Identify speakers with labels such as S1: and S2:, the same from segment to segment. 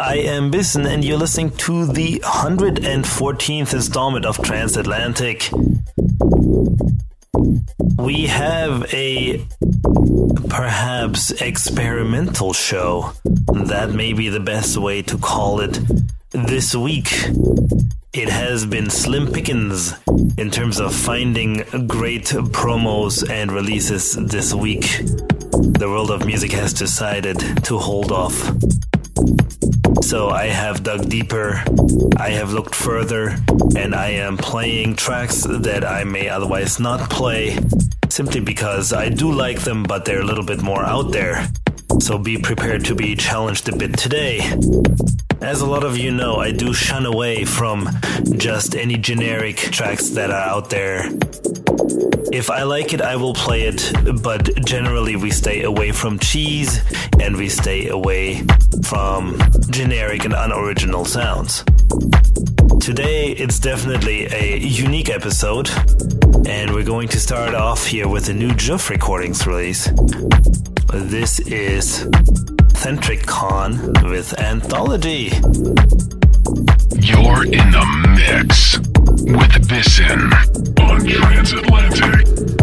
S1: I am Bissen, and you're listening to the 114th installment of Transatlantic. We have a perhaps experimental show. That may be the best way to call it this week. It has been slim pickings in terms of finding great promos and releases this week. The world of music has decided to hold off. So I have dug deeper, I have looked further, and I am playing tracks that I may otherwise not play simply because I do like them, but they're a little bit more out there. So be prepared to be challenged a bit today. As a lot of you know, I do shun away from just any generic tracks that are out there. If I like it, I will play it, but generally we stay away from cheese and we stay away from generic and unoriginal sounds. Today, it's definitely a unique episode, and we're going to start off here with a new Juff Recordings release. This is Centric Con with Anthology.
S2: You're in the mix with Bissen on Transatlantic.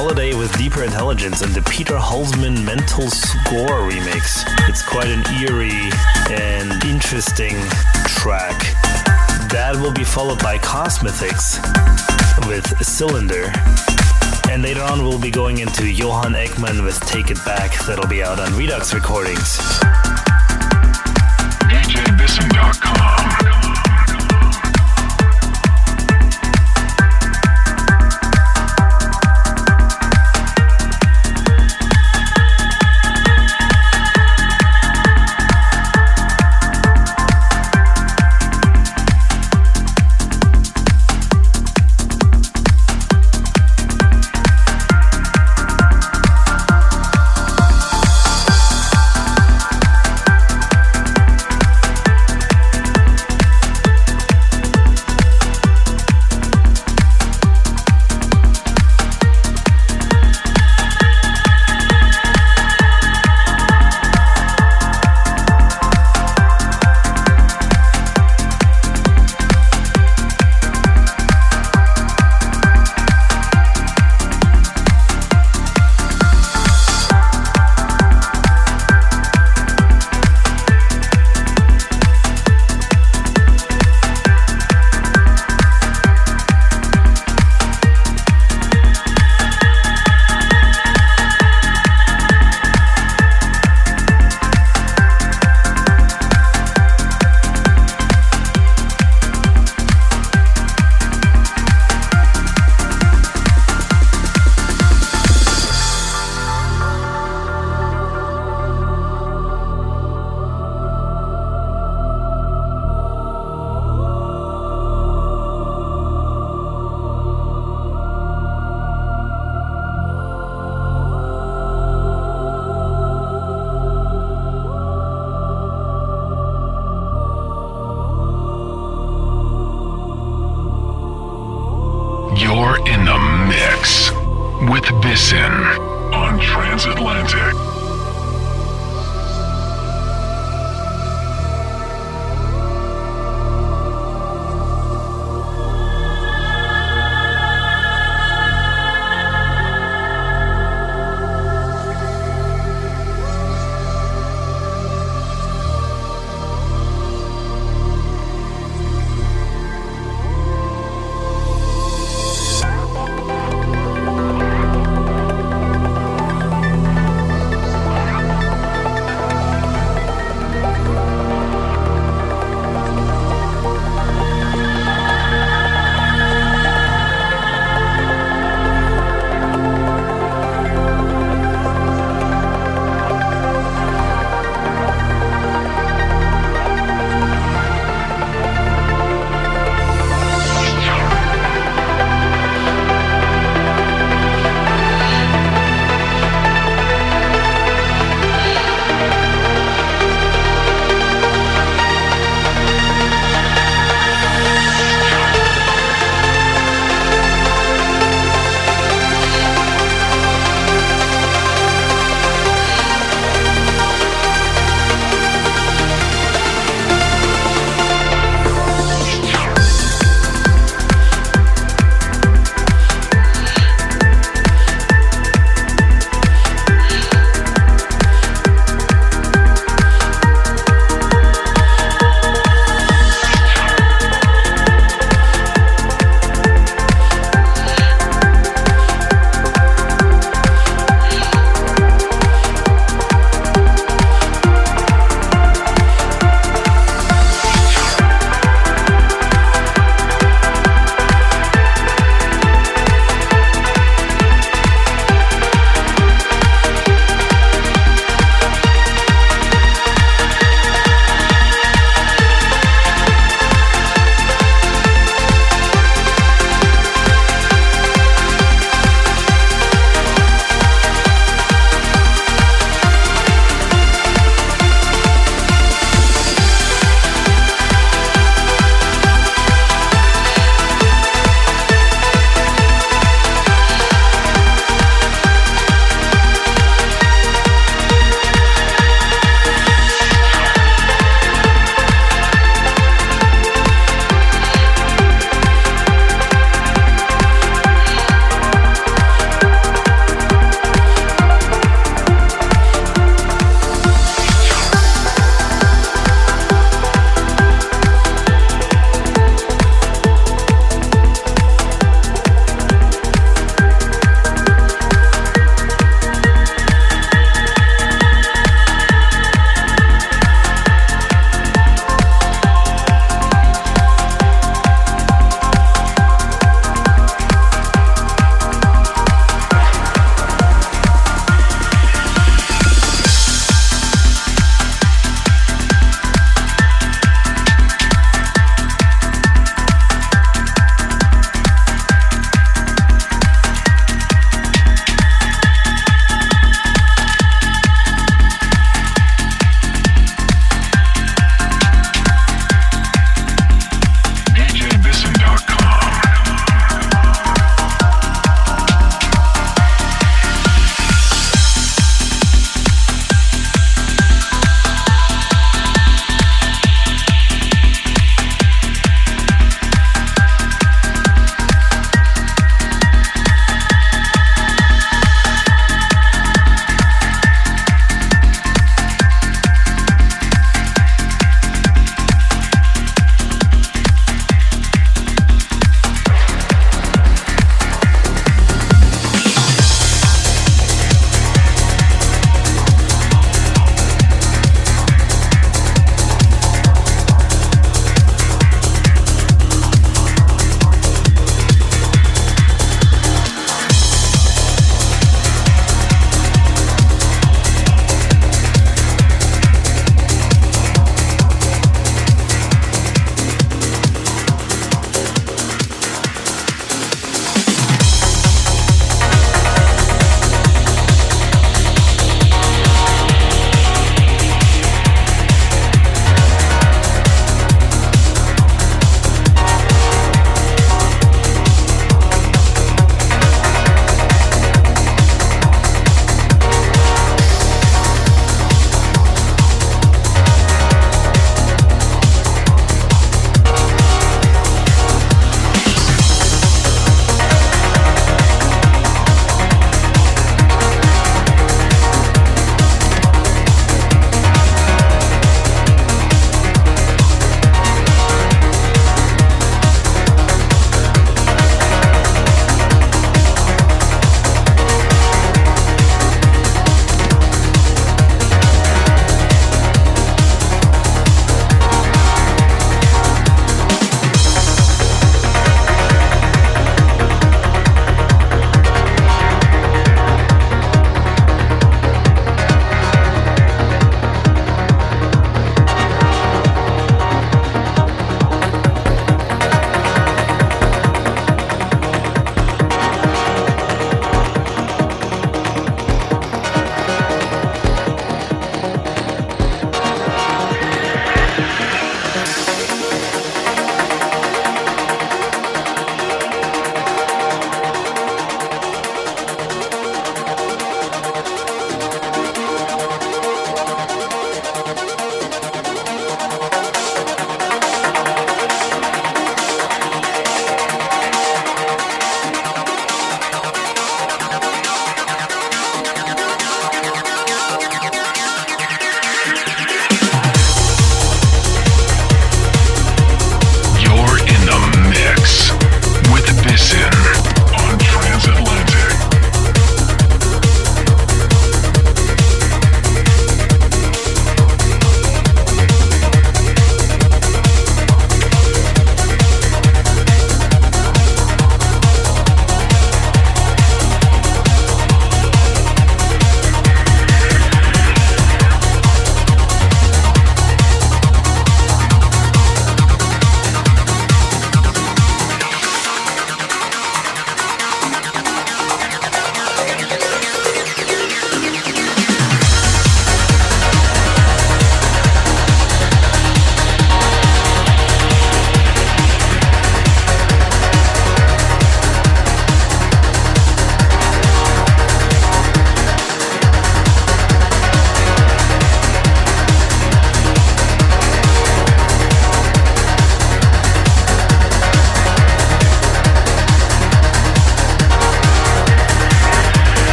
S1: Holiday with Deeper Intelligence and the Peter Holzman Mental Score remix. It's quite an eerie and interesting track. That will be followed by Cosmetics with Cylinder. And later on, we'll be going into Johan Ekman with Take It Back, that'll be out on Redux Recordings.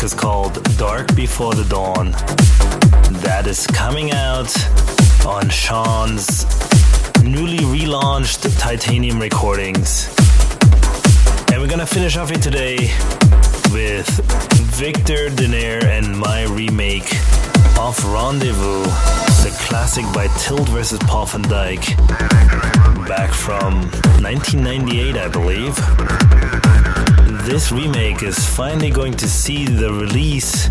S1: Track is called Dark Before the Dawn. That is coming out on Sean's newly relaunched Titanium Recordings. And we're gonna finish off here today with Victor Dinaire and my remake of Rendezvous, the classic by Tilt vs. Paul van Dyk, back from 1998, I believe this remake is finally going to see the release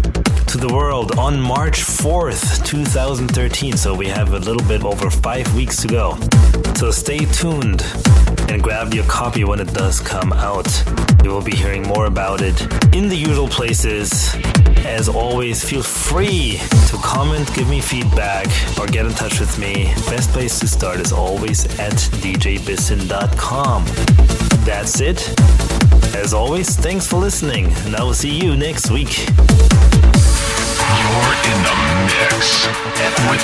S1: to the world on March 4th, 2013. So we have a little bit over five weeks to go. So stay tuned and grab your copy when it does come out. You will be hearing more about it in the usual places. As always, feel free to comment, give me feedback, or get in touch with me. Best place to start is always at djbissen.com. That's it. As always, thanks for listening, and I will see you next week. You're
S2: in the mix with